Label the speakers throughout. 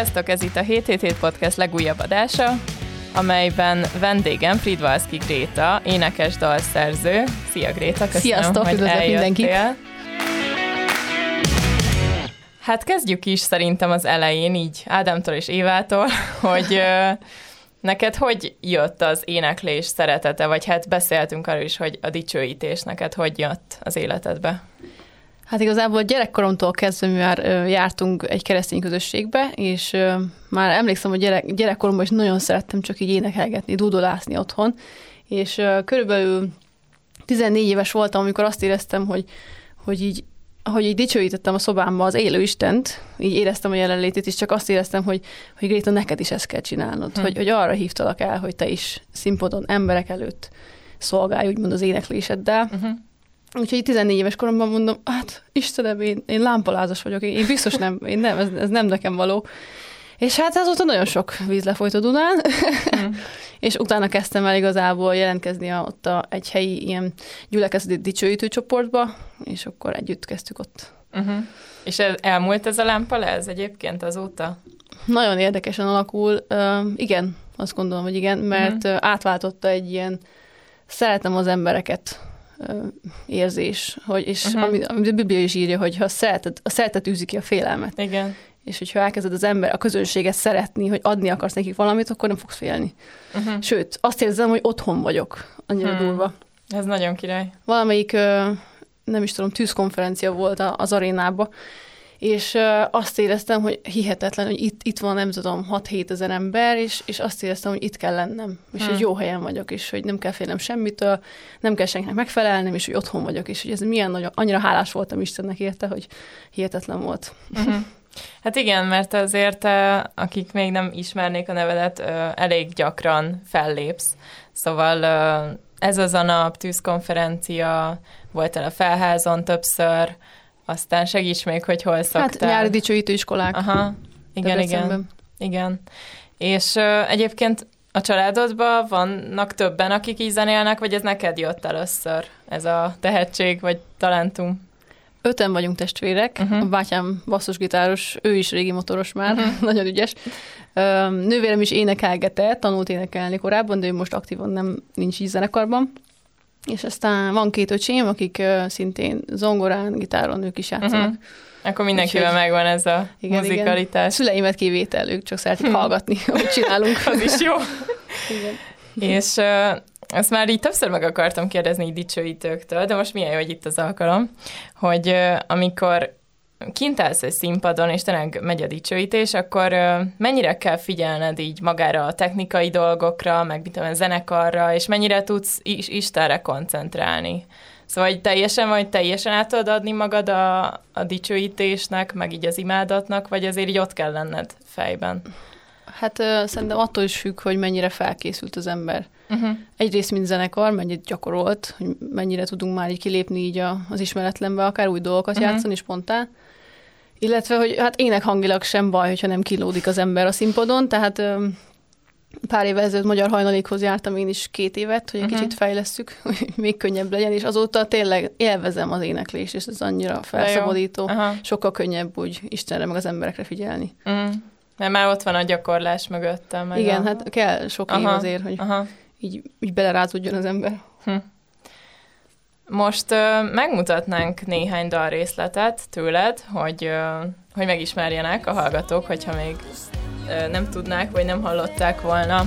Speaker 1: Sziasztok, ez itt a 777 Podcast legújabb adása, amelyben vendégem Fridvalszki Gréta, énekes dalszerző. Szia Gréta, köszönöm,
Speaker 2: Sziasztok,
Speaker 1: hogy eljöttél.
Speaker 2: mindenkit.
Speaker 1: Hát kezdjük is szerintem az elején, így Ádámtól és Évától, hogy neked hogy jött az éneklés szeretete, vagy hát beszéltünk arról is, hogy a dicsőítés neked hogy jött az életedbe?
Speaker 2: Hát igazából gyerekkoromtól kezdve mi már jártunk egy keresztény közösségbe, és már emlékszem, hogy gyerek, gyerekkoromban is nagyon szerettem csak így énekelgetni, dudolászni otthon, és körülbelül 14 éves voltam, amikor azt éreztem, hogy, hogy így hogy így dicsőítettem a szobámba az élő Istent, így éreztem a jelenlétét, és csak azt éreztem, hogy, hogy Gréta, neked is ezt kell csinálnod,
Speaker 1: Hm.
Speaker 2: hogy, hogy arra hívtalak el, hogy te is színpadon emberek előtt szolgálj, úgymond az énekléseddel.
Speaker 1: Uh-huh.
Speaker 2: Úgyhogy 14 éves koromban mondom, hát Istenem, én, én lámpalázas vagyok, én, én biztos nem, én nem ez, ez nem nekem való. És hát azóta nagyon sok víz lefolyt a Dunán,
Speaker 1: Mm.
Speaker 2: és utána kezdtem el igazából jelentkezni a, ott a, egy helyi ilyen gyülekezeti dicsőítő csoportba, és akkor együtt kezdtük ott.
Speaker 1: Uh-huh. És ez, elmúlt ez a lámpa ez egyébként azóta?
Speaker 2: Nagyon érdekesen alakul. Uh, igen, azt gondolom, hogy igen, mert uh átváltotta egy ilyen szeretem az embereket érzés, hogy, és
Speaker 1: Mhm.
Speaker 2: uh-huh. ami, ami a Biblia is írja, hogy ha a szeretet, a szeretet űzi ki a félelmet,
Speaker 1: Igen.
Speaker 2: és hogyha elkezded az ember, a közönséget szeretni, hogy adni akarsz nekik valamit, akkor nem fogsz félni.
Speaker 1: Uh-huh.
Speaker 2: Sőt, azt érzem, hogy otthon vagyok. Annyira
Speaker 1: Hmm.
Speaker 2: durva.
Speaker 1: Ez nagyon király.
Speaker 2: Valamelyik, nem is tudom, tűzkonferencia volt az arénába, és azt éreztem, hogy hihetetlen, hogy itt, itt van, nem tudom, 6-7 ezer ember, és, és azt éreztem, hogy itt kell lennem, és
Speaker 1: Hmm.
Speaker 2: hogy jó helyen vagyok, és hogy nem kell félnem semmitől, nem kell senkinek megfelelnem, és hogy otthon vagyok, és hogy ez milyen nagyon, annyira hálás voltam Istennek érte, hogy hihetetlen volt.
Speaker 1: Uh-huh. Hát igen, mert azért, akik még nem ismernék a nevedet, elég gyakran fellépsz. Szóval ez az a nap, tűzkonferencia, voltál a felházon többször, aztán segíts még, hogy hol szoktál.
Speaker 2: Hát nyári dicsőítő iskolák.
Speaker 1: Aha, igen, igen, igen. És uh, egyébként a családodban vannak többen, akik így zenélnek, vagy ez neked jött először, ez a tehetség, vagy talentum?
Speaker 2: Öten vagyunk testvérek, uh-huh. a bátyám basszusgitáros, ő is régi motoros már, uh-huh. nagyon ügyes. Ö, Nővérem is énekelgetett, tanult énekelni korábban, de ő most aktívan nem nincs így zenekarban. És aztán van két öcsém, akik szintén zongorán, gitáron ők is játszanak.
Speaker 1: Uh-huh. Akkor mindenkivel
Speaker 2: Úgyhogy-
Speaker 1: megvan ez a
Speaker 2: Igen,
Speaker 1: muzikalitás.
Speaker 2: Szüleimet kivétel, ők csak szeretik
Speaker 1: Hm.
Speaker 2: hallgatni, hogy csinálunk.
Speaker 1: Az is jó.
Speaker 2: Igen.
Speaker 1: És uh, ezt már így többször meg akartam kérdezni így dicsőítőktől, de most milyen jó, hogy itt az alkalom, hogy uh, amikor kint állsz egy színpadon, és tényleg megy a dicsőítés, akkor mennyire kell figyelned így magára a technikai dolgokra, meg mit tudom, a zenekarra, és mennyire tudsz is Istenre koncentrálni? Szóval hogy teljesen vagy teljesen át tudod adni magad a, a dicsőítésnek, meg így az imádatnak, vagy azért így ott kell lenned fejben?
Speaker 2: Hát ö, szerintem attól is függ, hogy mennyire felkészült az ember.
Speaker 1: Uh-huh.
Speaker 2: Egyrészt, mint zenekar, mennyit gyakorolt, hogy mennyire tudunk már így kilépni így a, az ismeretlenbe, akár új dolgokat uh-huh. játszani spontán. Illetve, hogy hát énekhangilag sem baj, hogyha nem kilódik az ember a színpadon, tehát pár évvel ezelőtt Magyar Hajnalékhoz jártam én is két évet, hogy egy uh-huh. kicsit fejlesszük, hogy még könnyebb legyen, és azóta tényleg élvezem az éneklést, és ez annyira felszabadító.
Speaker 1: Aha.
Speaker 2: Sokkal könnyebb úgy Istenre, meg az emberekre figyelni.
Speaker 1: Mm. Mert már ott van a gyakorlás mögöttem.
Speaker 2: Igen,
Speaker 1: a...
Speaker 2: hát kell sok év
Speaker 1: Aha,
Speaker 2: azért, hogy
Speaker 1: Aha.
Speaker 2: így, így belerázódjon az ember.
Speaker 1: Most ö, megmutatnánk néhány dalrészletet tőled, hogy, ö, hogy megismerjenek a hallgatók, hogyha még ö, nem tudnák, vagy nem hallották volna.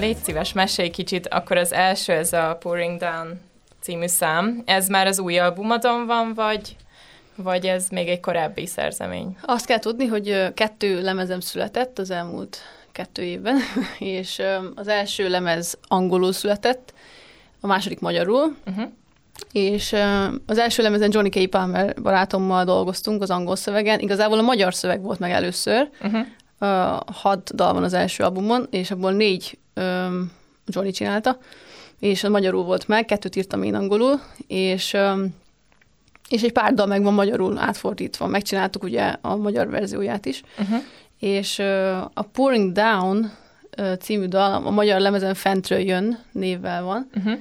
Speaker 1: Légy szíves, mesélj kicsit, akkor az első, ez a Pouring Down című szám. Ez már az új albumodon van, vagy, vagy ez még egy korábbi szerzemény?
Speaker 2: Azt kell tudni, hogy kettő lemezem született az elmúlt kettő évben, és az első lemez angolul született, a második magyarul,
Speaker 1: Uh-huh.
Speaker 2: és az első lemezen Johnny K. Palmer barátommal dolgoztunk az angol szövegen. Igazából a magyar szöveg volt meg először,
Speaker 1: Uh-huh.
Speaker 2: Hat dal van az első albumon, és abból négy ö, Johnny csinálta, és magyarul volt meg, kettőt írtam én angolul, és és egy pár dal meg van magyarul átfordítva. Megcsináltuk ugye a magyar verzióját is,
Speaker 1: Uh-huh.
Speaker 2: és a Pouring Down című dal a magyar lemezen Fentről jön névvel van.
Speaker 1: Uh-huh.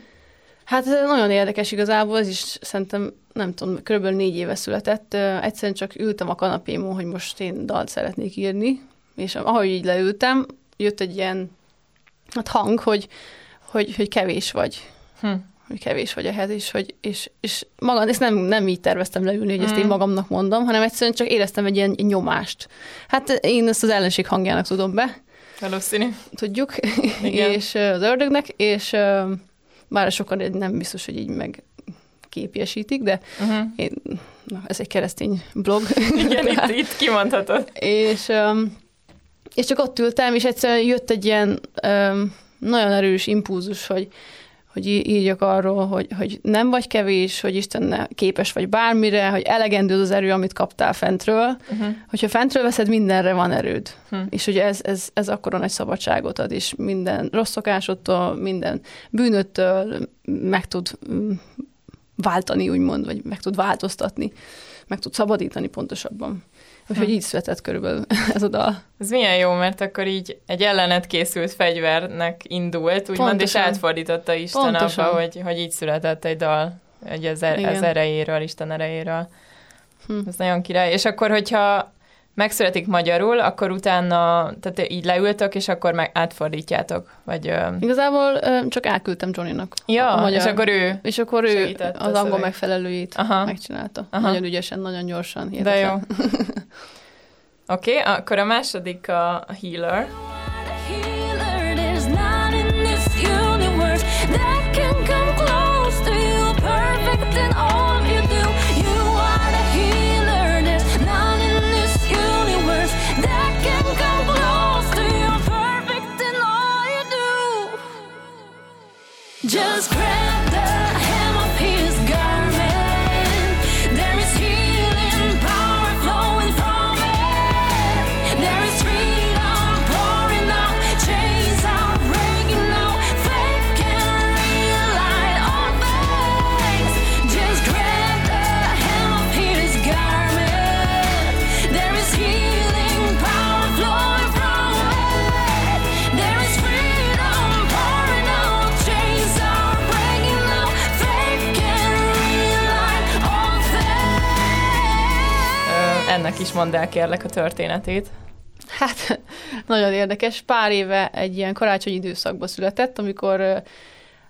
Speaker 2: Hát ez nagyon érdekes igazából, ez is szerintem, nem tudom, körülbelül négy éve született. Ö, Egyszerűen csak ültem a kanapémon, hogy most én dalt szeretnék írni, és ahogy így leültem, jött egy ilyen hát hang, hogy, hogy, hogy kevés vagy
Speaker 1: Hm.
Speaker 2: hogy kevés vagy ehhez, és, hogy, és, és magam, ezt nem, nem így terveztem leülni, hogy ezt én
Speaker 1: Mm.
Speaker 2: magamnak mondom, hanem egyszerűen csak éreztem egy ilyen nyomást. Hát én ezt az ellenség hangjának tudom be,
Speaker 1: Valószínű.
Speaker 2: tudjuk,
Speaker 1: Igen.
Speaker 2: és az ördögnek, és bár sokan nem biztos, hogy így meg képiesítik, de
Speaker 1: Uh-huh.
Speaker 2: én, na, ez egy keresztény blog.
Speaker 1: Igen, itt, itt kimondhatod.
Speaker 2: és, öm, és csak ott ültem, és egyszerűen jött egy ilyen öm, nagyon erős impulzus, hogy, hogy írjak arról, hogy, hogy nem vagy kevés, hogy Isten képes vagy bármire, hogy elegendő az erő, amit kaptál fentről.
Speaker 1: Uh-huh.
Speaker 2: Hogyha fentről veszed, mindenre van erőd.
Speaker 1: Hm.
Speaker 2: És ugye ez, ez, ez akkora nagy szabadságot ad, és minden rossz szokásodtól, minden bűnöttől meg tud mm, váltani, úgymond, vagy meg tud változtatni, meg tud szabadítani pontosabban. Úgyhogy
Speaker 1: Hm.
Speaker 2: így született körülbelül ez a dal.
Speaker 1: Ez milyen jó, mert akkor így egy ellenet készült fegyvernek indult, úgymond, és
Speaker 2: Pontosan.
Speaker 1: átfordította Isten
Speaker 2: Pontosan.
Speaker 1: abba, hogy, hogy így született egy dal, egy az, er- az erejéről, Isten erejéről.
Speaker 2: Hm.
Speaker 1: Ez nagyon király. És akkor, hogyha megszületik magyarul, akkor utána, tehát így leültök, és akkor meg átfordítjátok, vagy...
Speaker 2: Igazából ö, csak elküldtem Johnnynak.
Speaker 1: Ja,
Speaker 2: a magyar,
Speaker 1: és akkor ő...
Speaker 2: és akkor ő az angol
Speaker 1: szöveg.
Speaker 2: megfelelőjét
Speaker 1: Aha.
Speaker 2: megcsinálta.
Speaker 1: Aha.
Speaker 2: Nagyon ügyesen, nagyon gyorsan.
Speaker 1: De
Speaker 2: hihetetlen.
Speaker 1: jó. Oké, okay, akkor a második a. Healer,
Speaker 3: Just
Speaker 1: mondd el kérlek a történetét.
Speaker 2: Hát, nagyon érdekes. Pár éve egy ilyen karácsonyi időszakban született, amikor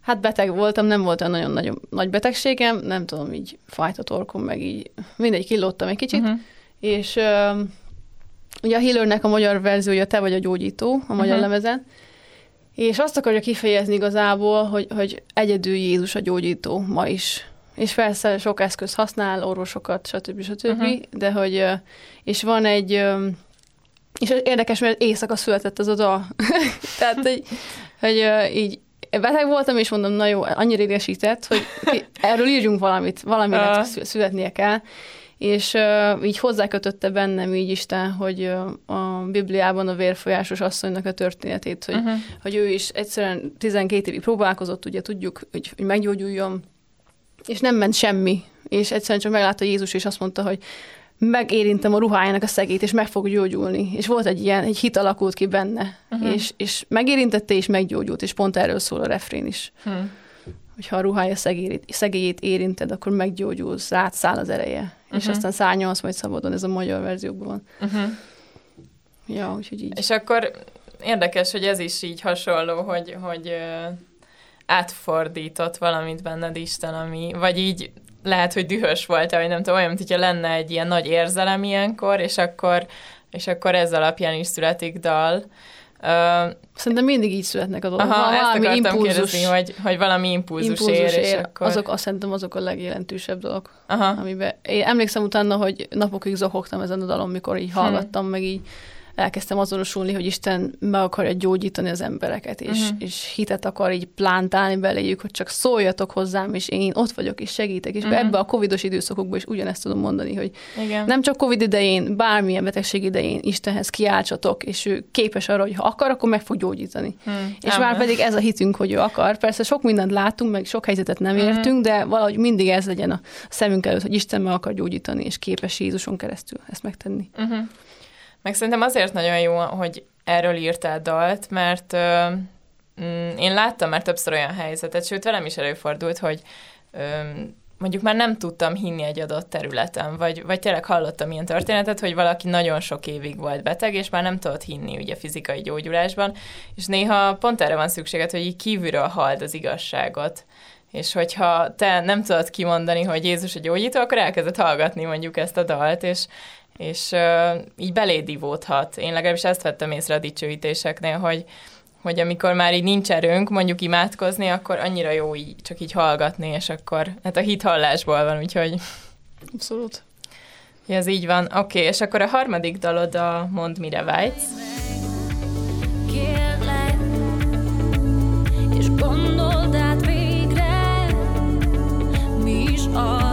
Speaker 2: hát beteg voltam, nem volt olyan nagyon nagy, nagy betegségem, nem tudom, így fájt a torkom, meg így mindegy, kilóttam egy kicsit,
Speaker 1: Uh-huh.
Speaker 2: és ö, ugye a Healernek a magyar verziója Te vagy a gyógyító, a magyar uh-huh. lemezen, és azt akarja kifejezni igazából, hogy, hogy egyedül Jézus a gyógyító ma is. És persze sok eszköz használ, orvosokat, stb. stb. Uh-huh. De hogy, és van egy, és érdekes, mert éjszaka született az a dal. Tehát, hogy, hogy így beteg voltam, és mondom, na jó, annyira idegesített, hogy erről írjunk valamit, valaminek szü- születnie kell. És uh, így hozzákötötte bennem így Isten, hogy uh, a Bibliában a vérfolyásos asszonynak a történetét, hogy,
Speaker 1: Uh-huh.
Speaker 2: hogy ő is egyszerűen 12 évig próbálkozott, ugye tudjuk, hogy, hogy meggyógyuljon, és nem ment semmi. És egyszerűen csak meglátta Jézus, és azt mondta, hogy megérintem a ruhájának a szegét, és meg fog gyógyulni. És volt egy ilyen, egy hit alakult ki benne. Uh-huh. És, és megérintette, és meggyógyult, és pont erről szól a refrén is.
Speaker 1: Hm.
Speaker 2: Hogyha a ruhája szegélyét, szegélyét érinted, akkor meggyógyulsz, rád száll az ereje. Uh-huh. És
Speaker 1: Mhm.
Speaker 2: aztán szárnyalsz majd szabadon, ez a magyar verzióban van.
Speaker 1: Uh-huh.
Speaker 2: Ja, úgyhogy így.
Speaker 1: És akkor érdekes, hogy ez is így hasonló, hogy, hogy átfordított valamit benned Isten, ami, vagy így lehet, hogy dühös volt, vagy nem tudom, olyan, mint hogyha lenne egy ilyen nagy érzelem ilyenkor, és akkor, és akkor ez alapján is születik dal. Ö,
Speaker 2: Szerintem mindig így születnek a dolgok.
Speaker 1: aha, ezt
Speaker 2: Valami
Speaker 1: akartam
Speaker 2: impulzus,
Speaker 1: kérdezni, hogy, hogy valami impulzus,
Speaker 2: impulzus
Speaker 1: ér, és
Speaker 2: ér.
Speaker 1: akkor...
Speaker 2: Azok, azt szerintem azok a legjelentősebb dolgok.
Speaker 1: Aha,
Speaker 2: amiben én emlékszem utána, hogy napokig zohogtam ezen a dalon, mikor így hallgattam, meg így elkezdtem azonosulni, hogy Isten meg akarja gyógyítani az embereket, és, uh-huh. és hitet akar így plántálni beléjük, hogy csak szóljatok hozzám, és én ott vagyok, és segítek. És uh-huh. ebbe a covidos időszakokban is ugyanezt tudom mondani, hogy
Speaker 1: Igen.
Speaker 2: nem csak covid idején, bármilyen betegség idején Istenhez kiáltsatok, és ő képes arra, hogy ha akar, akkor meg fog gyógyítani.
Speaker 1: Hm,
Speaker 2: És
Speaker 1: Amen.
Speaker 2: már pedig ez a hitünk, hogy ő akar. Persze sok mindent látunk, meg sok helyzetet nem
Speaker 1: Mhm.
Speaker 2: értünk, de valahogy mindig ez legyen a szemünk előtt, hogy Isten meg akar gyógyítani, és képes Jézuson keresztül ezt megtenni.
Speaker 1: Uh-huh. Meg szerintem azért nagyon jó, hogy erről írtál dalt, mert ö, mm, én láttam már többször olyan helyzetet, sőt velem is előfordult, hogy ö, mondjuk már nem tudtam hinni egy adott területen, vagy, vagy tényleg hallottam ilyen történetet, hogy valaki nagyon sok évig volt beteg, és már nem tudott hinni ugye fizikai gyógyulásban, és néha pont erre van szükséged, hogy így kívülről halld az igazságot. És hogyha te nem tudod kimondani, hogy Jézus a gyógyító, akkor elkezded hallgatni mondjuk ezt a dalt, és, és uh, így beléd ivódhat. Én legalábbis ezt vettem észre a dicsőítéseknél, hogy, hogy amikor már így nincs erőnk mondjuk imádkozni, akkor annyira jó így, csak így hallgatni, és akkor, hát a hit hallásból van, úgyhogy
Speaker 2: Abszolút.
Speaker 1: ja, ez így van. Oké, okay, és akkor a harmadik dalod a Mond mire vágysz.
Speaker 3: Kérlek, és gondold át végre, mi is az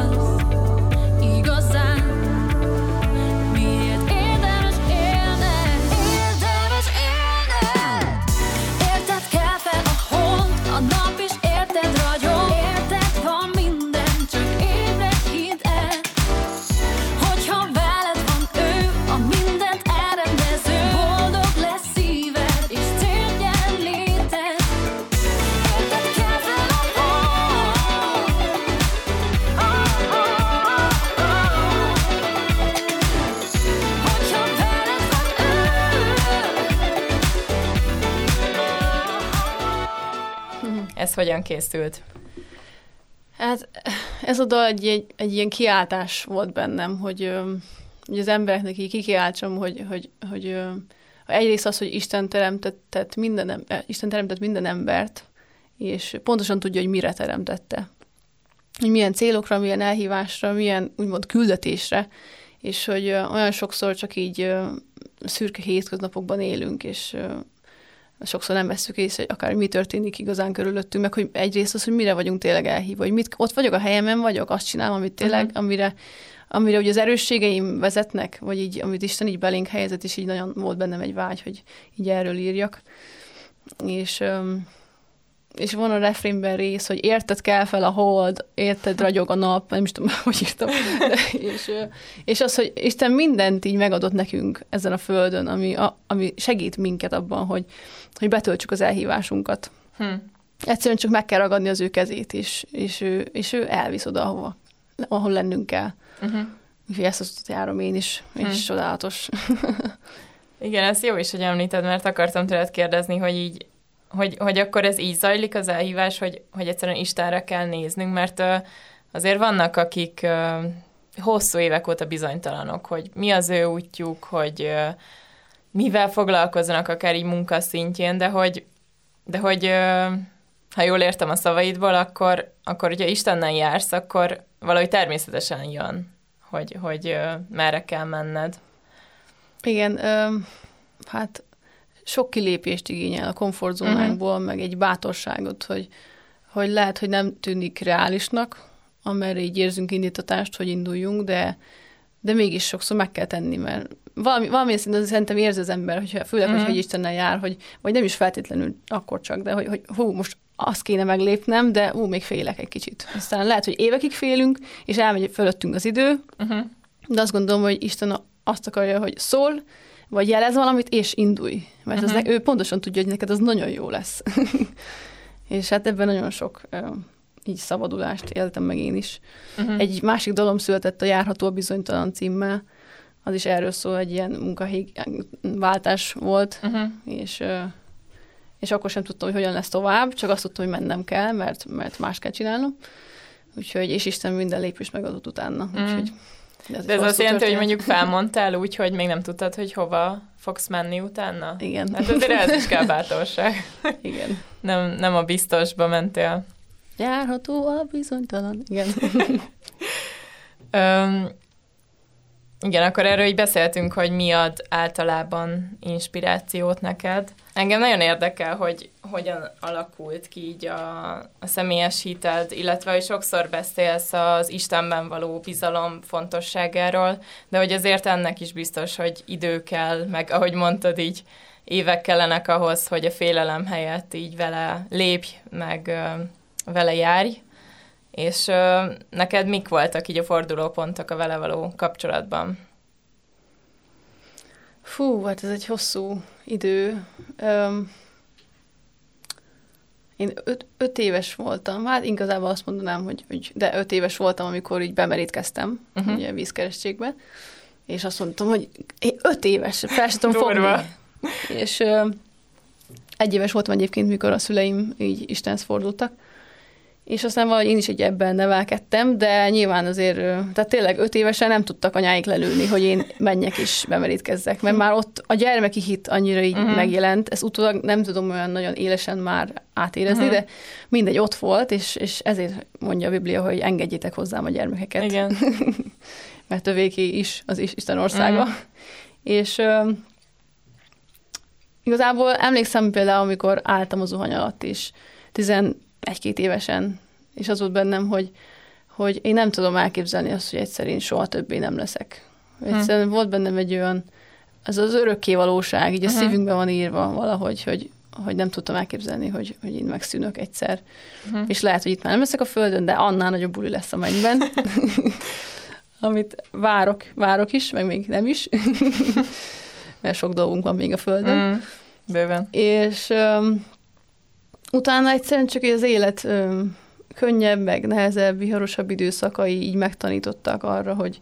Speaker 1: hogyan készült?
Speaker 2: Hát ez a dal egy, egy, egy ilyen kiáltás volt bennem, hogy, hogy az embereknek így kikiáltsam, hogy, hogy, hogy ö, egyrészt az, hogy Isten teremtett minden, eh, Isten teremtett minden embert, és pontosan tudja, hogy mire teremtette. Hogy milyen célokra, milyen elhívásra, milyen úgymond küldetésre, és hogy olyan sokszor csak így szürke hétköznapokban élünk, és sokszor nem veszük észre, hogy akár mi történik igazán körülöttünk, meg hogy egyrészt az, hogy mire vagyunk tényleg elhívva, hogy mit, ott vagyok a helyemen vagyok, azt csinálom, amit tényleg, uh-huh. amire, amire ugye az erősségeim vezetnek, vagy így, amit Isten így belénk helyezett, és így nagyon volt bennem egy vágy, hogy így erről írjak. És, öm, és van a refrénben rész, hogy érted kell fel a hold, érted ragyog a nap, nem is tudom, hogy írtam. De, és, és az, hogy Isten mindent így megadott nekünk ezen a földön, ami, a, ami segít minket abban, hogy, hogy betöltsük az elhívásunkat.
Speaker 1: Hm.
Speaker 2: Egyszerűen csak meg kell ragadni az ő kezét, és, és, ő, és ő elvisz oda, ahova, ahol lennünk kell.
Speaker 1: Uh-huh.
Speaker 2: Úgyhogy ezt az utat járom én is, és
Speaker 1: Hm.
Speaker 2: csodálatos.
Speaker 1: Igen, ez jó is, hogy említed, mert akartam tőled kérdezni, hogy így, hogy, hogy akkor ez így zajlik az elhívás, hogy, hogy egyszerűen Istenre kell néznünk, mert ö, azért vannak, akik ö, hosszú évek óta bizonytalanok, hogy mi az ő útjuk, hogy ö, mivel foglalkoznak akár így munkaszintjén, de hogy, de hogy ö, ha jól értem a szavaidból, akkor, akkor hogyha Istennel jársz, akkor valahogy természetesen jön, hogy, hogy ö, merre kell menned.
Speaker 2: Igen, öm, hát sok kilépést igényel a komfortzónánkból, meg egy bátorságot, hogy, hogy lehet, hogy nem tűnik reálisnak, amerre így érzünk indítatást, hogy induljunk, de, de mégis sokszor meg kell tenni, mert valami, valami szinten szerintem érzi az ember, hogyha, főleg,
Speaker 1: Mhm.
Speaker 2: hogyha hogy Istennel jár, hogy, vagy nem is feltétlenül akkor csak, de hogy, hogy hú, most azt kéne meglépnem, de ú, még félek egy kicsit. Aztán lehet, hogy évekig félünk, és elmegy fölöttünk az idő,
Speaker 1: Uh-huh.
Speaker 2: de azt gondolom, hogy Isten azt akarja, hogy szól, vagy jelez valamit, és indulj. Mert uh-huh. az
Speaker 1: Mhm.
Speaker 2: ne, ő pontosan tudja, hogy neked az nagyon jó lesz. és hát ebben nagyon sok így szabadulást éltem meg én is.
Speaker 1: Uh-huh.
Speaker 2: Egy másik dalom született a Járható bizonytalan címmel, az is erről szól, egy ilyen munkahely váltás volt,
Speaker 1: Uh-huh.
Speaker 2: és, és akkor sem tudtam, hogy hogyan lesz tovább, csak azt tudtam, hogy mennem kell, mert, mert más kell csinálnom. Úgyhogy, és Isten minden lépést megadott utána.
Speaker 1: Mm.
Speaker 2: Úgyhogy,
Speaker 1: De
Speaker 2: egy
Speaker 1: ez azt jelenti, hogy mondjuk felmondtál úgy, hogy még nem tudtad, hogy hova fogsz menni utána?
Speaker 2: Igen.
Speaker 1: Hát azért ez is kell bátorság.
Speaker 2: Igen.
Speaker 1: Nem, nem a biztosba mentél.
Speaker 2: Járható a bizonytalan. Igen.
Speaker 1: Öm, Igen, akkor erről így beszéltünk, hogy mi ad általában inspirációt neked. Engem nagyon érdekel, hogy hogyan alakult ki így a, a személyes hited, illetve hogy sokszor beszélsz az Istenben való bizalom fontosságáról, de hogy azért ennek is biztos, hogy idő kell, meg ahogy mondtad így, évek kellenek ahhoz, hogy a félelem helyett így vele lépj, meg vele járj. És ö, neked mik voltak így a fordulópontok a vele való kapcsolatban?
Speaker 2: Fú, hát ez egy hosszú idő. Öm, én öt, öt éves voltam, hát igazából azt mondanám, hogy, hogy de öt éves voltam, amikor így bemerítkeztem, uh-huh. ugye vízkerességbe, és azt mondtam, hogy én öt éves, fel sem tudom fogni. És ö, egy éves voltam egyébként, mikor a szüleim így Istenhez fordultak, és aztán valahogy én is egy ebben nevelkedtem, de nyilván azért, tehát tényleg öt évesen nem tudtak anyáik lelőni, hogy én menjek és bemerítkezzek, mert már ott a gyermeki hit annyira így uh-huh. megjelent, ezt utólag nem tudom olyan nagyon élesen már átérezni, uh-huh. de mindegy, ott volt, és, és ezért mondja a Biblia, hogy engedjétek hozzám a gyermekeket
Speaker 1: Igen.
Speaker 2: mert övéké is az is Isten országa. Mm. És igazából emlékszem például, amikor álltam a zuhany alatt is, 11-két évesen, és az volt bennem, hogy, hogy én nem tudom elképzelni azt, hogy egyszer én soha többé nem leszek. Egyszerűen volt bennem egy olyan, ez az örökké valóság, így a
Speaker 1: Mhm.
Speaker 2: szívünkben van írva valahogy, hogy, hogy nem tudtam elképzelni, hogy, hogy én megszűnök egyszer.
Speaker 1: Mhm.
Speaker 2: És lehet, hogy itt már nem leszek a földön, de annál nagyobb buli lesz a mennyben. Amit várok, várok is, meg még nem is. Mert sok dolgunk van még a földön.
Speaker 1: Mm, bőven.
Speaker 2: És um, utána egyszerűen csak az élet um, könnyebb, meg nehezebb, viharosabb időszakai így megtanítottak arra, hogy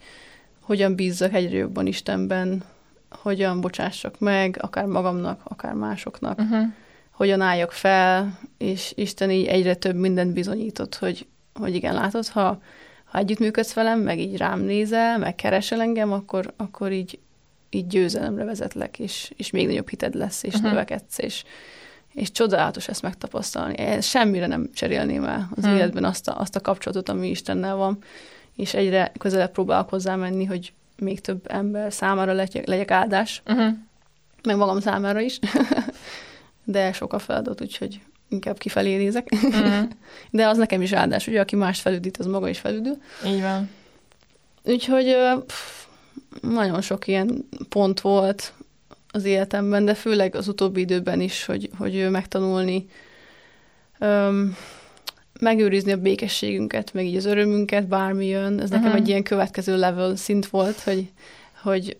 Speaker 2: hogyan bízzak egyre jobban Istenben, hogyan bocsássak meg, akár magamnak, akár másoknak,
Speaker 1: Uh-huh.
Speaker 2: hogyan álljak fel, és Isten így egyre több mindent bizonyított, hogy, hogy igen, látod, ha, ha együttműködsz velem, meg így rám nézel, meg keresel engem, akkor, akkor így, így győzelemre vezetlek, és, és még nagyobb hited lesz, és uh-huh. növekedsz, és, és csodálatos ezt megtapasztalni. Én semmire nem cserélném el az
Speaker 1: Hmm.
Speaker 2: életben azt a, azt a kapcsolatot, ami Istennel van, és egyre közelebb próbálok hozzá menni, hogy még több ember számára legyek, legyek áldás,
Speaker 1: Uh-huh.
Speaker 2: meg magam számára is. De sok a feladat, úgyhogy inkább kifelé nézek.
Speaker 1: Uh-huh.
Speaker 2: De az nekem is áldás, ugye, aki más felüdít, az maga is felüdül.
Speaker 1: Így van.
Speaker 2: Úgyhogy pff, nagyon sok ilyen pont volt az életemben, de főleg az utóbbi időben is, hogy, hogy megtanulni, öm, megőrizni a békességünket, meg így az örömünket, bármi jön. Ez nekem
Speaker 1: Mhm.
Speaker 2: egy ilyen következő level szint volt, hogy, hogy,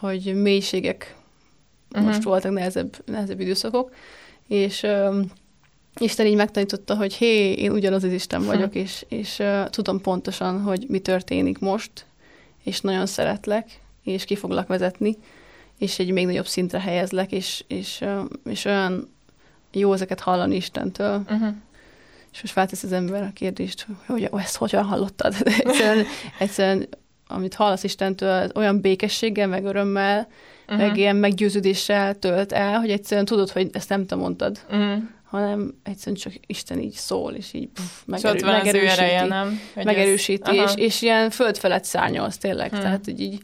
Speaker 2: hogy mélységek
Speaker 1: Mhm.
Speaker 2: most voltak nehezebb, nehezebb időszakok, és um, Isten így megtanította, hogy hé, én ugyanaz az Isten vagyok, és, és uh, tudom pontosan, hogy mi történik most, és nagyon szeretlek, és ki foglak vezetni, és egy még nagyobb szintre helyezlek, és, és, és olyan jó ezeket hallani Istentől,
Speaker 1: Uh-huh.
Speaker 2: és most feltesz az ember a kérdést, hogy hogy ezt hogyan hallottad? De egyszerűen, egyszerűen, amit hallasz Istentől, az olyan békességgel, meg örömmel, uh-huh. meg ilyen meggyőződéssel tölt el, hogy egyszerűen tudod, hogy ezt nem te mondtad,
Speaker 1: Uh-huh.
Speaker 2: hanem egyszerűen csak Isten így szól, és így pff,
Speaker 1: És
Speaker 2: megerő,
Speaker 1: ő
Speaker 2: megerősíti.
Speaker 1: ereje, nem? Hogy
Speaker 2: megerősíti,
Speaker 1: ez-
Speaker 2: és, és ilyen föld felett szárnyalsz tényleg,
Speaker 1: Hmm.
Speaker 2: tehát hogy így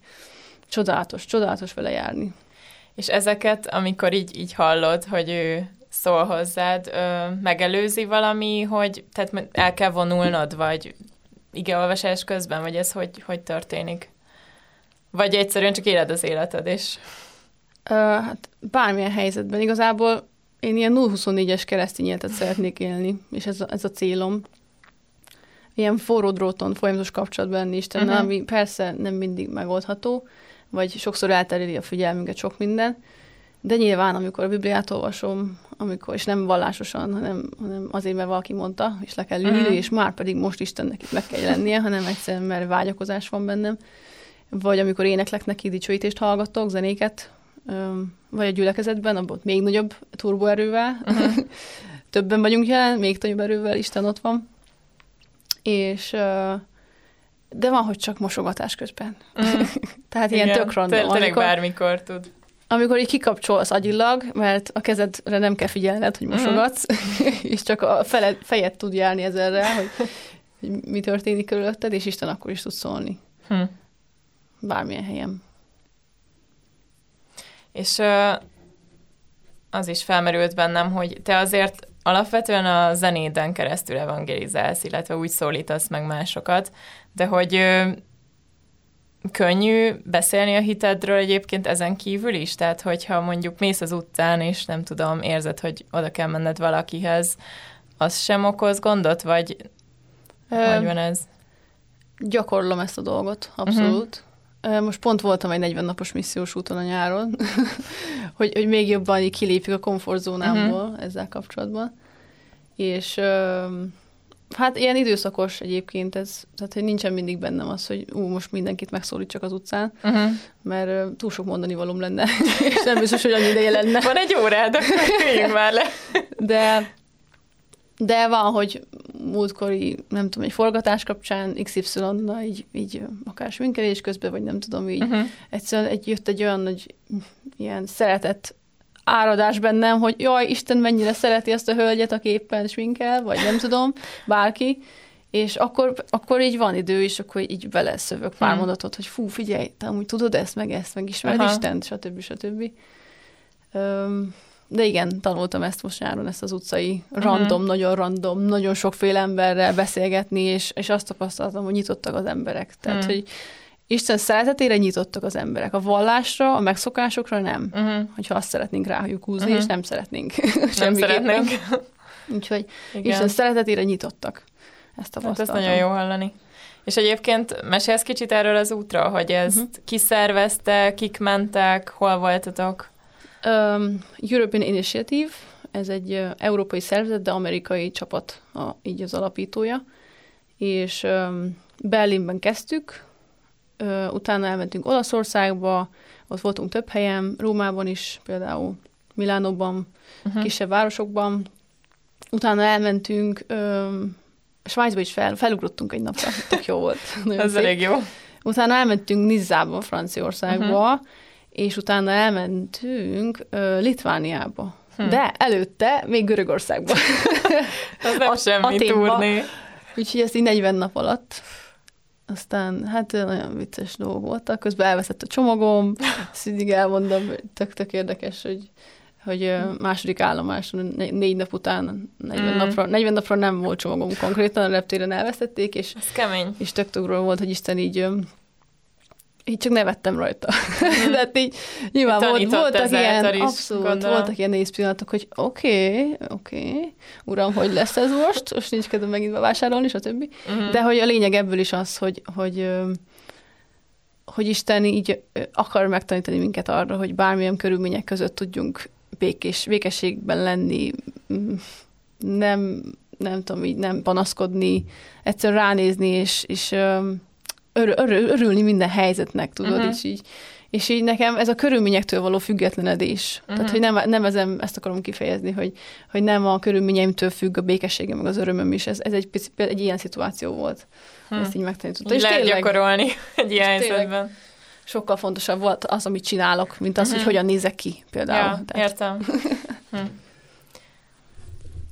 Speaker 2: csodálatos, csodálatos vele járni.
Speaker 1: És ezeket, amikor így, így hallod, hogy ő szól hozzád, ö, megelőzi valami, hogy tehát el kell vonulnod, vagy igeolvasás közben, vagy ez hogy, hogy történik? Vagy egyszerűen csak éled az életed, és...
Speaker 2: Uh, hát bármilyen helyzetben. Igazából én ilyen 0-24-es keresztény életet szeretnék élni, és ez a, ez a célom. Ilyen forró dróton folyamatos kapcsolatban lenni Istennel, uh-huh. ami persze nem mindig megoldható, vagy sokszor eltereli a figyelmünket sok minden, de nyilván, amikor a Bibliát olvasom, amikor, és nem vallásosan, hanem, hanem azért, mert valaki mondta, és le kell ülni, uh-huh. és már pedig most Istennek itt meg kell lennie, hanem egyszerűen, mert vágyakozás van bennem, vagy amikor éneklek neki, dicsőítést hallgatok, zenéket, vagy a gyülekezetben, abban még nagyobb turboerővel,
Speaker 1: Uh-huh.
Speaker 2: többen vagyunk jelen, még nagyobb erővel, Isten ott van. És de van, hogy csak mosogatás közben.
Speaker 1: Mm.
Speaker 2: Tehát ilyen
Speaker 1: Igen,
Speaker 2: tök random.
Speaker 1: Tényleg
Speaker 2: Amikor,
Speaker 1: bármikor tud.
Speaker 2: amikor így kikapcsolsz agyilag, mert a kezedre nem kell figyelned, hogy mosogatsz, és csak a fele, fejed tud járni ezerre, hogy, hogy mi történik körülötted, és Isten akkor is tud szólni.
Speaker 1: Hm.
Speaker 2: bármilyen helyen.
Speaker 1: És ö, az is felmerült bennem, hogy te azért alapvetően a zenéden keresztül evangelizálsz, illetve úgy szólítasz meg másokat, de hogy ö, könnyű beszélni a hitedről egyébként ezen kívül is? Tehát, hogyha mondjuk mész az utcán, és nem tudom, érzed, hogy oda kell menned valakihez, az sem okoz gondot, vagy
Speaker 2: Ö,
Speaker 1: hogy van ez?
Speaker 2: Gyakorlom ezt a dolgot, abszolút. Uh-huh. Most pont voltam egy 40 napos missziós úton a nyáron, hogy, hogy még jobban kilépjük a komfortzónámból uh-huh. ezzel kapcsolatban. És hát ilyen időszakos egyébként ez, tehát hogy nincsen mindig bennem az, hogy ú, most mindenkit megszólítsak az utcán,
Speaker 1: Uh-huh.
Speaker 2: mert túl sok mondani valóm lenne, és nem biztos, hogy annyi ideje lenne.
Speaker 1: Van egy órád, akkor már le.
Speaker 2: De, de van, hogy múltkori, nem tudom, egy forgatás kapcsán XY-nal így, így akár sminkelés közben, vagy nem tudom, így
Speaker 1: Uh-huh.
Speaker 2: egyszerűen egy, jött egy olyan nagy ilyen szeretet áradás bennem, hogy jaj, Isten mennyire szereti ezt a hölgyet, aki éppen sminkel, vagy nem tudom, bárki, és akkor, akkor így van idő, és akkor így beleszövök pár
Speaker 1: Hmm.
Speaker 2: mondatot, hogy fú, figyelj, te amúgy tudod ezt, meg ezt, meg ismered
Speaker 1: Aha.
Speaker 2: Istent, stb. stb. Öm, de igen, tanultam ezt most nyáron, ezt az utcai random,
Speaker 1: Mhm.
Speaker 2: nagyon random, nagyon sokféle emberrel beszélgetni, és, és azt tapasztaltam, hogy nyitottak az emberek. Tehát,
Speaker 1: Hmm.
Speaker 2: hogy Isten szeretetére nyitottak az emberek. A vallásra, a megszokásokra nem.
Speaker 1: Uh-huh.
Speaker 2: Hogyha azt szeretnénk rájuk húzni,
Speaker 1: Mhm.
Speaker 2: és nem szeretnénk.
Speaker 1: Nem szeretnénk.
Speaker 2: Úgyhogy
Speaker 1: Igen.
Speaker 2: Isten szeretetére nyitottak. Ezt
Speaker 1: Hát
Speaker 2: tapasztaltam.
Speaker 1: ez nagyon jó hallani. És egyébként mesélsz kicsit erről az útra, hogy ezt
Speaker 2: Mhm.
Speaker 1: uh-huh. kiszervezte, kik mentek, hol voltatok?
Speaker 2: Um, European Initiative, ez egy uh, európai szervezet, de amerikai csapat a, így az alapítója. És um, Berlinben kezdtük, uh, utána elmentünk Olaszországba, ott voltunk több helyen, Rómában is, például Milánóban,
Speaker 1: Uh-huh.
Speaker 2: kisebb városokban. Utána elmentünk, um, Svájcba is fel, felugrottunk egy napra, tök jó volt.
Speaker 1: Ez elég jó.
Speaker 2: Utána elmentünk Nizzába, Franciaországba, uh-huh. És utána elmentünk ö, Litvániába.
Speaker 1: Hm.
Speaker 2: Hm. De előtte még Görögországba.
Speaker 1: Ez nem
Speaker 2: A-
Speaker 1: semmi
Speaker 2: Aténba.
Speaker 1: turné.
Speaker 2: Úgyhogy ezt így 40 nap alatt. Aztán hát nagyon vicces dolgok voltak. Közben elveszett a csomagom, ezt mindig elmondom, tök-tök érdekes, hogy hogy második állomáson né- négy nap után, 40,
Speaker 1: Mm.
Speaker 2: napra, 40 napra nem volt csomagom konkrétan, a reptéren elvesztették, és
Speaker 1: Ez kemény.
Speaker 2: és tök volt, hogy Isten így, így csak nevettem rajta. De hát így nyilván volt, voltak ilyen,
Speaker 1: is,
Speaker 2: abszolút,
Speaker 1: gondolom.
Speaker 2: voltak ilyen néz pillanatok, hogy oké, okay, oké, okay, uram, hogy lesz ez most, most nincs kedvem megint bevásárolni, stb.
Speaker 1: Uh-huh.
Speaker 2: De hogy a lényeg ebből is az, hogy, hogy, hogy Isten így akar megtanítani minket arra, hogy bármilyen körülmények között tudjunk békés, békességben lenni, mm, nem, nem tudom, így nem panaszkodni, egyszerűen ránézni, és, és örül, örül, örülni minden helyzetnek, tudod,
Speaker 1: Mhm.
Speaker 2: uh-huh. és így és így nekem ez a körülményektől való függetlenedés. Uh-huh. Tehát,
Speaker 1: Mhm.
Speaker 2: hogy nem, nem ezen, ezt akarom kifejezni, hogy, hogy nem a körülményeimtől függ a békességem, meg az örömöm is. Ez, ez egy, egy ilyen szituáció volt.
Speaker 1: Hm.
Speaker 2: Ezt így megtanította.
Speaker 1: Így
Speaker 2: És
Speaker 1: lehet
Speaker 2: tényleg
Speaker 1: gyakorolni egy ilyen helyzetben.
Speaker 2: sokkal fontosabb volt az, amit csinálok, mint az,
Speaker 1: Mhm.
Speaker 2: hogy hogyan nézek ki például.
Speaker 1: Ja, értem. Hm.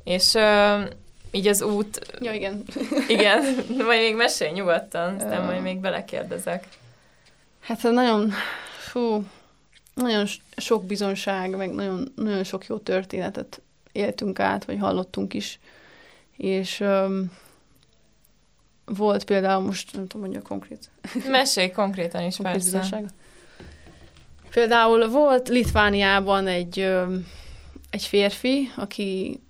Speaker 1: És ö, így az út,
Speaker 2: ja, igen.
Speaker 1: igen, majd még mesélj nyugodtan, aztán
Speaker 2: Ö.
Speaker 1: majd még belekérdezek.
Speaker 2: Hát nagyon, fú, nagyon sok bizonság, meg nagyon, nagyon sok jó történetet éltünk át, vagy hallottunk is. És um, volt például, most nem tudom, mondja konkrét,
Speaker 1: Mesélj konkrétan is,
Speaker 2: konkrét
Speaker 1: persze.
Speaker 2: bizonság. Például volt Litvániában egy, öm, egy férfi, aki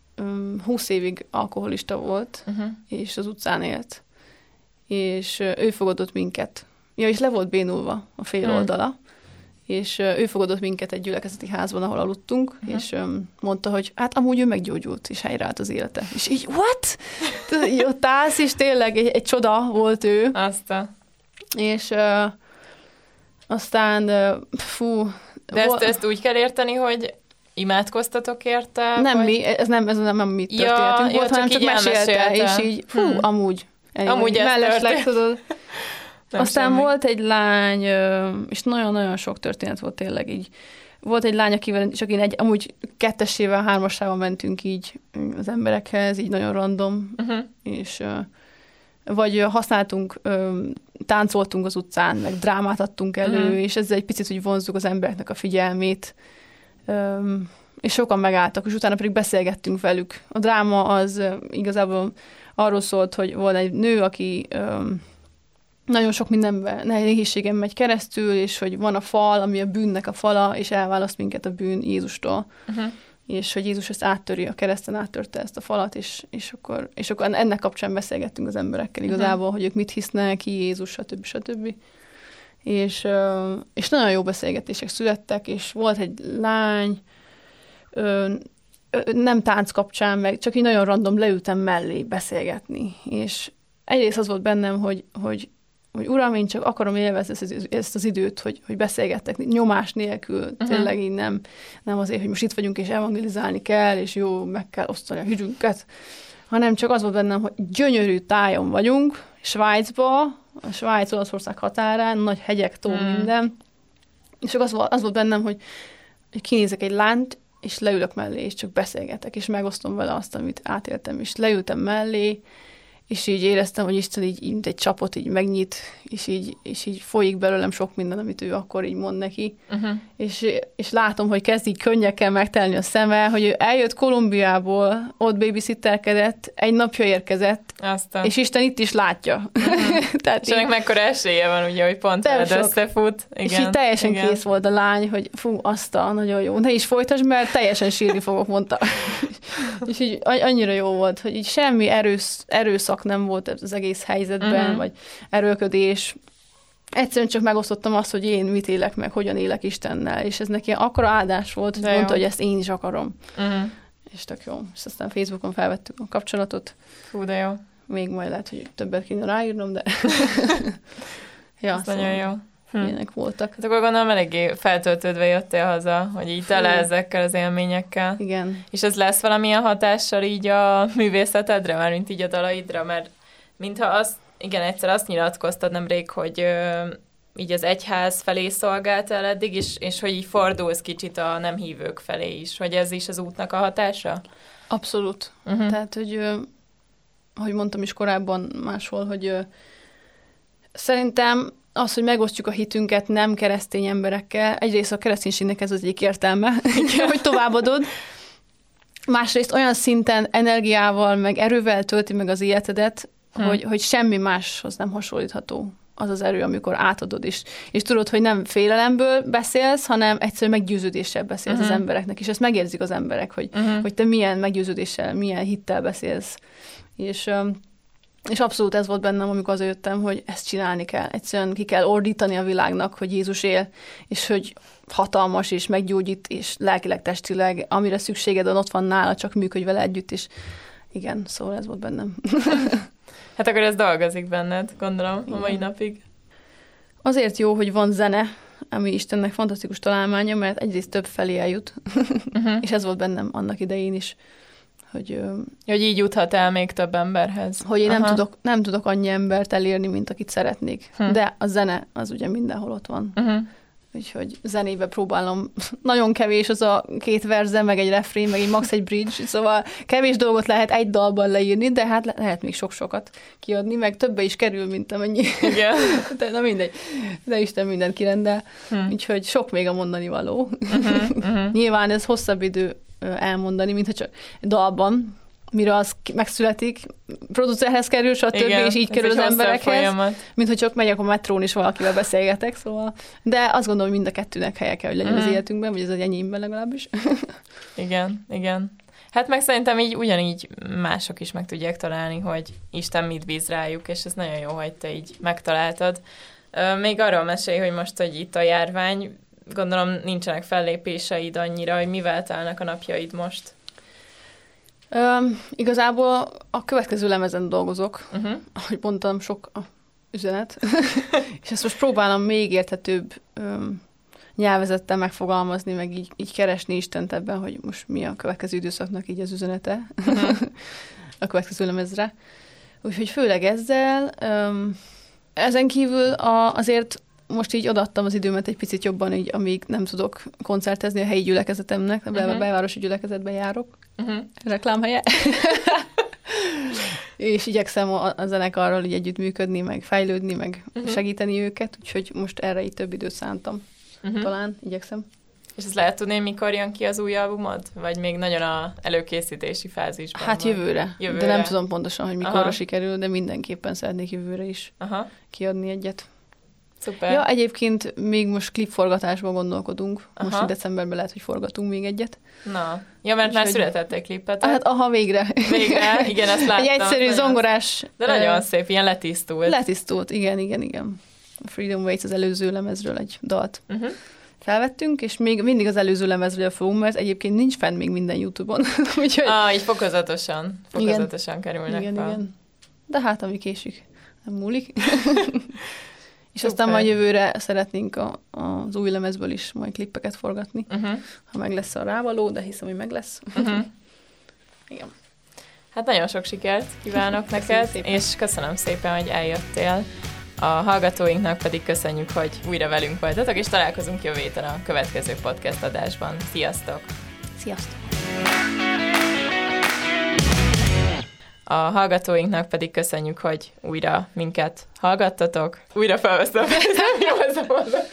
Speaker 2: 20 évig alkoholista volt,
Speaker 1: Uh-huh.
Speaker 2: és az utcán élt. És ő fogadott minket. Ja, és le volt bénulva a fél
Speaker 1: Hmm.
Speaker 2: oldala, és ő fogadott minket egy gyülekezeti házban, ahol aludtunk,
Speaker 1: Mhm.
Speaker 2: és mondta, hogy hát amúgy ő meggyógyult, és helyreállt az élete. És így, what? Így ott állsz, és tényleg egy, egy csoda volt ő,
Speaker 1: Azt a...
Speaker 2: és ö, aztán, ö, fú...
Speaker 1: De ezt,
Speaker 2: vol-
Speaker 1: ezt úgy kell érteni, hogy imádkoztatok érte?
Speaker 2: nem
Speaker 1: vagy...
Speaker 2: mi, ez nem, ez nem a mi
Speaker 1: Ja,
Speaker 2: történetünk
Speaker 1: ja,
Speaker 2: volt,
Speaker 1: csak
Speaker 2: hanem csak
Speaker 1: így
Speaker 2: mesélte, és így, fú,
Speaker 1: Hmm.
Speaker 2: amúgy. Ennyi,
Speaker 1: Amúgy ez
Speaker 2: mellesleg, tudod.
Speaker 1: Nem
Speaker 2: Aztán
Speaker 1: semmi.
Speaker 2: volt egy lány, és nagyon-nagyon sok történet volt tényleg így. Volt egy lány, akivel csak én egy, amúgy kettesével, hármasával mentünk így az emberekhez, így nagyon random,
Speaker 1: Uh-huh.
Speaker 2: és vagy használtunk, táncoltunk az utcán, meg drámát adtunk elő,
Speaker 1: Mhm.
Speaker 2: és ezzel egy picit úgy vonzzuk az embereknek a figyelmét. És sokan megálltak, és utána pedig beszélgettünk velük. A dráma az igazából arról szólt, hogy volt egy nő, aki nagyon sok mindenben nehézségen megy keresztül, és hogy van a fal, ami a bűnnek a fala, és elválaszt minket a bűn Jézustól.
Speaker 1: Uh-huh.
Speaker 2: És hogy Jézus ezt áttöri, a kereszten áttörte ezt a falat, és, és, akkor, és akkor ennek kapcsán beszélgettünk az emberekkel
Speaker 1: Mhm.
Speaker 2: igazából, hogy ők mit hisznek, ki Jézus, stb. stb. És, és nagyon jó beszélgetések születtek, és volt egy lány, nem tánc kapcsán, meg csak így nagyon random leültem mellé beszélgetni, és egyrészt az volt bennem, hogy, hogy, hogy uram, én csak akarom élvezni ezt, az- ezt az időt, hogy, hogy beszélgettek nyomás nélkül, uh-huh. tényleg így nem, nem azért, hogy most itt vagyunk és evangelizálni kell, és jó, meg kell osztani a hügyünket, hanem csak az volt bennem, hogy gyönyörű tájon vagyunk, Svájcba, a Svájc-Olaszország határán, nagy hegyek, tó,
Speaker 1: Hmm.
Speaker 2: minden, és akkor az volt, az volt bennem, hogy, hogy kinézek egy lányt, és leülök mellé, és csak beszélgetek, és megosztom vele azt, amit átéltem, és leültem mellé, és így éreztem, hogy Isten így, így mint egy csapot így megnyit, és így, és így folyik belőlem sok minden, amit ő akkor így mond neki.
Speaker 1: Uh-huh.
Speaker 2: És, és látom, hogy kezd így könnyekkel megtelni a szeme, hogy ő eljött Kolumbiából, ott babysitterkedett, egy napja érkezett,
Speaker 1: Aztán.
Speaker 2: és Isten itt is látja. Tehát
Speaker 1: És
Speaker 2: így,
Speaker 1: mekkora esélye van, ugye, hogy pont veled összefut. Igen,
Speaker 2: és így teljesen
Speaker 1: igen.
Speaker 2: kész volt a lány, hogy fú, azt a nagyon jó, ne is folytasd, mert teljesen sírni fogok, mondta. és így annyira jó volt, hogy így semmi erősz, erőszak nem volt az egész helyzetben,
Speaker 1: Mhm.
Speaker 2: vagy erőlködés. Egyszerűen csak megosztottam azt, hogy én mit élek meg, hogyan élek Istennel, és ez neki akkora áldás volt, hogy
Speaker 1: De jó.
Speaker 2: mondta, hogy ezt én is akarom.
Speaker 1: Uh-huh.
Speaker 2: És tök jó. És aztán Facebookon felvettük a kapcsolatot.
Speaker 1: Fú, de jó.
Speaker 2: Még majd lehet, hogy többet kéne ráírnom, de... ja,
Speaker 1: Ez nagyon jó. Hm.
Speaker 2: ilyenek voltak.
Speaker 1: Hát akkor gondolom eléggé feltöltődve jöttél haza, hogy így tele
Speaker 2: Fú.
Speaker 1: ezekkel az élményekkel.
Speaker 2: Igen.
Speaker 1: És ez lesz valamilyen hatással így a művészetedre, már mint így a dalaidra, mert mintha azt, igen, egyszer azt nyilatkoztad nemrég, hogy ö, így az egyház felé szolgáltál eddig, és, és hogy így fordulsz kicsit a nem hívők felé is, hogy ez is az útnak a hatása?
Speaker 2: Abszolút.
Speaker 1: Uh-huh.
Speaker 2: Tehát, hogy ö, ahogy mondtam is korábban máshol, hogy ö, szerintem az, hogy megosztjuk a hitünket nem keresztény emberekkel, egyrészt a kereszténységnek ez az egyik értelme, hogy továbbadod, másrészt olyan szinten energiával, meg erővel tölti meg az életedet,
Speaker 1: Hm.
Speaker 2: hogy, hogy semmi máshoz nem hasonlítható az az erő, amikor átadod is. És tudod, hogy nem félelemből beszélsz, hanem egyszerűen meggyőződéssel beszélsz
Speaker 1: Mhm.
Speaker 2: az embereknek, és ezt megérzik az emberek, hogy,
Speaker 1: Uh-huh.
Speaker 2: hogy te milyen meggyőződéssel, milyen hittel beszélsz. És, öm, és abszolút ez volt bennem, amikor jöttem, hogy ezt csinálni kell. Egyszerűen ki kell ordítani a világnak, hogy Jézus él, és hogy hatalmas, és meggyógyít, és lelkileg, testileg, amire szükséged van, ott van nála, csak működj vele együtt, és igen, szóval ez volt bennem.
Speaker 1: Hát akkor ez dolgozik benned, gondolom, a mai
Speaker 2: Igen.
Speaker 1: napig.
Speaker 2: Azért jó, hogy van zene, ami Istennek fantasztikus találmánya, mert egyrészt több felé eljut,
Speaker 1: Uh-huh.
Speaker 2: és ez volt bennem annak idején is, hogy
Speaker 1: Hogy így juthat el még több emberhez.
Speaker 2: hogy én nem tudok, nem tudok annyi embert elérni, mint akit szeretnék.
Speaker 1: Hm.
Speaker 2: De a zene az ugye mindenhol ott van.
Speaker 1: Uh-huh.
Speaker 2: Úgyhogy zenébe próbálom. Nagyon kevés az a két verze, meg egy refrén, meg egy max egy bridge, szóval kevés dolgot lehet egy dalban leírni, de hát le- lehet még sok-sokat kiadni, meg többe is kerül, mint amennyi.
Speaker 1: Igen.
Speaker 2: De na mindegy. De Isten mindent kirendel.
Speaker 1: Hm.
Speaker 2: Úgyhogy sok még a mondani való.
Speaker 1: Uh-huh. Uh-huh.
Speaker 2: Nyilván ez hosszabb idő elmondani, mint ha csak dalban, mire az megszületik, producerhez kerül, stb.
Speaker 1: Igen,
Speaker 2: és így kerül az emberekhez, mint hogy csak megyek a metrón és valakivel beszélgetek, szóval. De azt gondolom, mind a kettőnek helye kell, hogy legyen az
Speaker 1: Mhm.
Speaker 2: életünkben, vagy az enyémben legalábbis.
Speaker 1: Igen, igen. Hát meg szerintem így ugyanígy mások is meg tudják találni, hogy Isten mit bíz rájuk, és ez nagyon jó, hogy te így megtaláltad. Még arról mesélj, hogy most, hogy itt a járvány, gondolom nincsenek fellépéseid annyira, hogy mivel telnek a napjaid most.
Speaker 2: Üm, igazából a következő lemezen dolgozok,
Speaker 1: Uh-huh.
Speaker 2: ahogy mondtam, sok a üzenet, és ezt most próbálom még érthetőbb öm, nyelvezettel megfogalmazni, meg így, így keresni Istent ebben, hogy most mi a következő időszaknak így az üzenete a következő lemezre. Úgyhogy főleg ezzel. Öm, ezen kívül a, azért most így odaadtam az időmet egy picit jobban, így, amíg nem tudok koncertezni a helyi gyülekezetemnek, a bel-
Speaker 1: Mhm.
Speaker 2: belvárosi gyülekezetben járok
Speaker 1: Uh-huh.
Speaker 2: reklámhelye. és igyekszem a, a zenekarral így együttműködni, meg fejlődni, meg
Speaker 1: Mhm.
Speaker 2: uh-huh. segíteni őket, úgyhogy most erre így több időt szántam.
Speaker 1: Uh-huh.
Speaker 2: Uh-huh. Talán igyekszem.
Speaker 1: És ezt lehet tudni, mikor jön ki az új albumod? Vagy még nagyon a előkészítési fázisban
Speaker 2: Hát
Speaker 1: van?
Speaker 2: jövőre.
Speaker 1: Jövőre.
Speaker 2: De nem tudom pontosan, hogy mikorra
Speaker 1: Aha.
Speaker 2: sikerül, de mindenképpen szeretnék jövőre is
Speaker 1: Aha,
Speaker 2: kiadni egyet.
Speaker 1: Szuper.
Speaker 2: Ja, egyébként még most klipforgatásban gondolkodunk. Most
Speaker 1: Aha.
Speaker 2: decemberben lehet, hogy forgatunk még egyet.
Speaker 1: Na, ja, mert már
Speaker 2: Úgyhogy-
Speaker 1: született egy klipet.
Speaker 2: Hát, aha, végre.
Speaker 1: Végre, igen, ezt láttam.
Speaker 2: Egy egyszerű
Speaker 1: Nagyon-
Speaker 2: zongorás.
Speaker 1: De nagyon
Speaker 2: ö,
Speaker 1: szép, ilyen letisztult.
Speaker 2: Letisztult, igen, igen, igen. A Freedom Waits az előző lemezről egy dalt
Speaker 1: Uh-huh.
Speaker 2: felvettünk, és még mindig az előző lemezről fogunk, mert egyébként nincs fenn még minden YouTube-on. Úgyhogy
Speaker 1: Ah, így fokozatosan, fokozatosan kerülnek
Speaker 2: igen,
Speaker 1: fel.
Speaker 2: igen. De hát, ami késik, nem múlik. és aztán majd jövőre szeretnénk a, az új lemezből is majd klippeket forgatni,
Speaker 1: Uh-huh.
Speaker 2: ha meg lesz a rávaló, de hiszem, hogy meg lesz.
Speaker 1: Uh-huh.
Speaker 2: Igen.
Speaker 1: Hát nagyon sok sikert kívánok neked,
Speaker 2: szépen.
Speaker 1: és köszönöm szépen, hogy eljöttél. A hallgatóinknak pedig köszönjük, hogy újra velünk voltatok, és találkozunk jövő héten a következő podcast adásban. Sziasztok!
Speaker 2: Sziasztok!
Speaker 1: A hallgatóinknak pedig köszönjük, hogy újra minket hallgattatok. Újra felveszem, nem jó ez a mondat.